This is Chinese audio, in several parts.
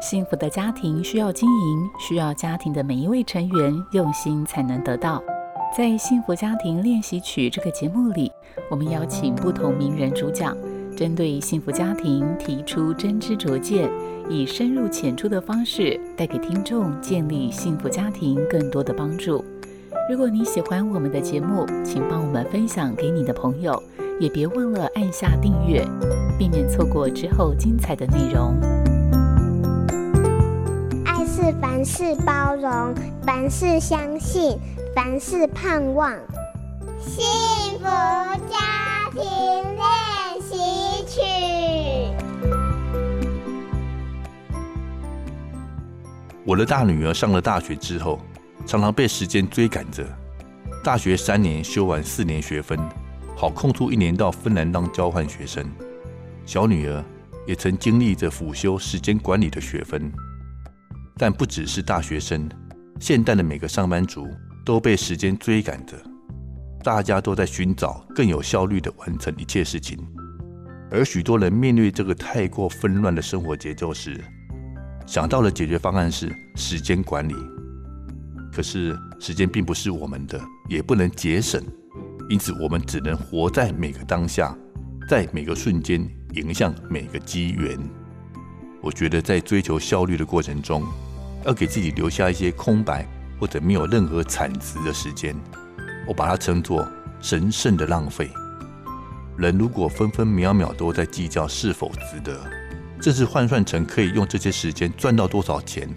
幸福的家庭需要经营，需要家庭的每一位成员用心才能得到。在《幸福家庭练习曲》这个节目里，我们邀请不同名人主讲，针对幸福家庭提出真知灼见，以深入浅出的方式带给听众建立幸福家庭更多的帮助。如果你喜欢我们的节目，请帮我们分享给你的朋友，也别忘了按下订阅，避免错过之后精彩的内容。是凡事包容，凡事相信，凡事盼望。幸福家庭练习曲。我的大女儿上了大学之后，常常被时间追赶着。大学三年修完四年学分，好空出一年到芬兰当交换学生。小女儿也曾经历着辅修时间管理的学分。但不只是大学生，现代的每个上班族都被时间追赶着，大家都在寻找更有效率地完成一切事情。而许多人面对这个太过纷乱的生活节奏时，想到的解决方案是时间管理。可是时间并不是我们的，也不能节省，因此我们只能活在每个当下，在每个瞬间迎向每个机缘。我觉得在追求效率的过程中，要给自己留下一些空白或者没有任何产值的时间，我把它称作神圣的浪费。人如果分分秒秒都在计较是否值得，甚至换算成可以用这些时间赚到多少钱，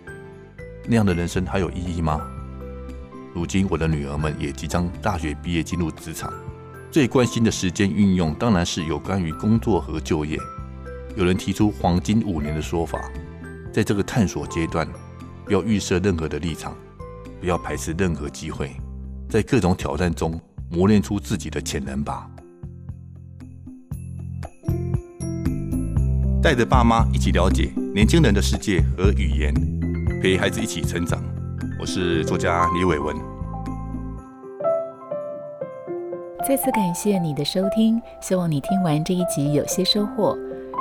那样的人生还有意义吗？如今我的女儿们也即将大学毕业进入职场，最关心的时间运用当然是有关于工作和就业。有人提出黄金五年的说法，在这个探索阶段。不要预设任何的立场，不要排斥任何机会，在各种挑战中磨练出自己的潜能吧。带着爸妈一起了解年轻人的世界和语言，陪孩子一起成长。我是作家李伟文。再次感谢你的收听，希望你听完这一集有些收获。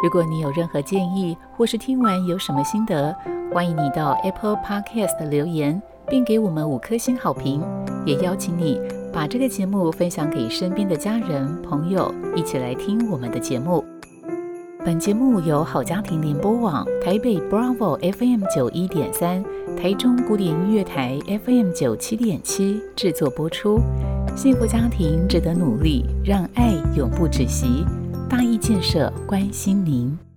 如果你有任何建议，或是听完有什么心得，欢迎你到 Apple Podcast 留言，并给我们五颗星好评。也邀请你把这个节目分享给身边的家人朋友，一起来听我们的节目。本节目由好家庭联播网、台北 Bravo FM 九一点三、台中古典音乐台 FM 九七点七制作播出。幸福家庭值得努力，让爱永不止息。大义建设关心您。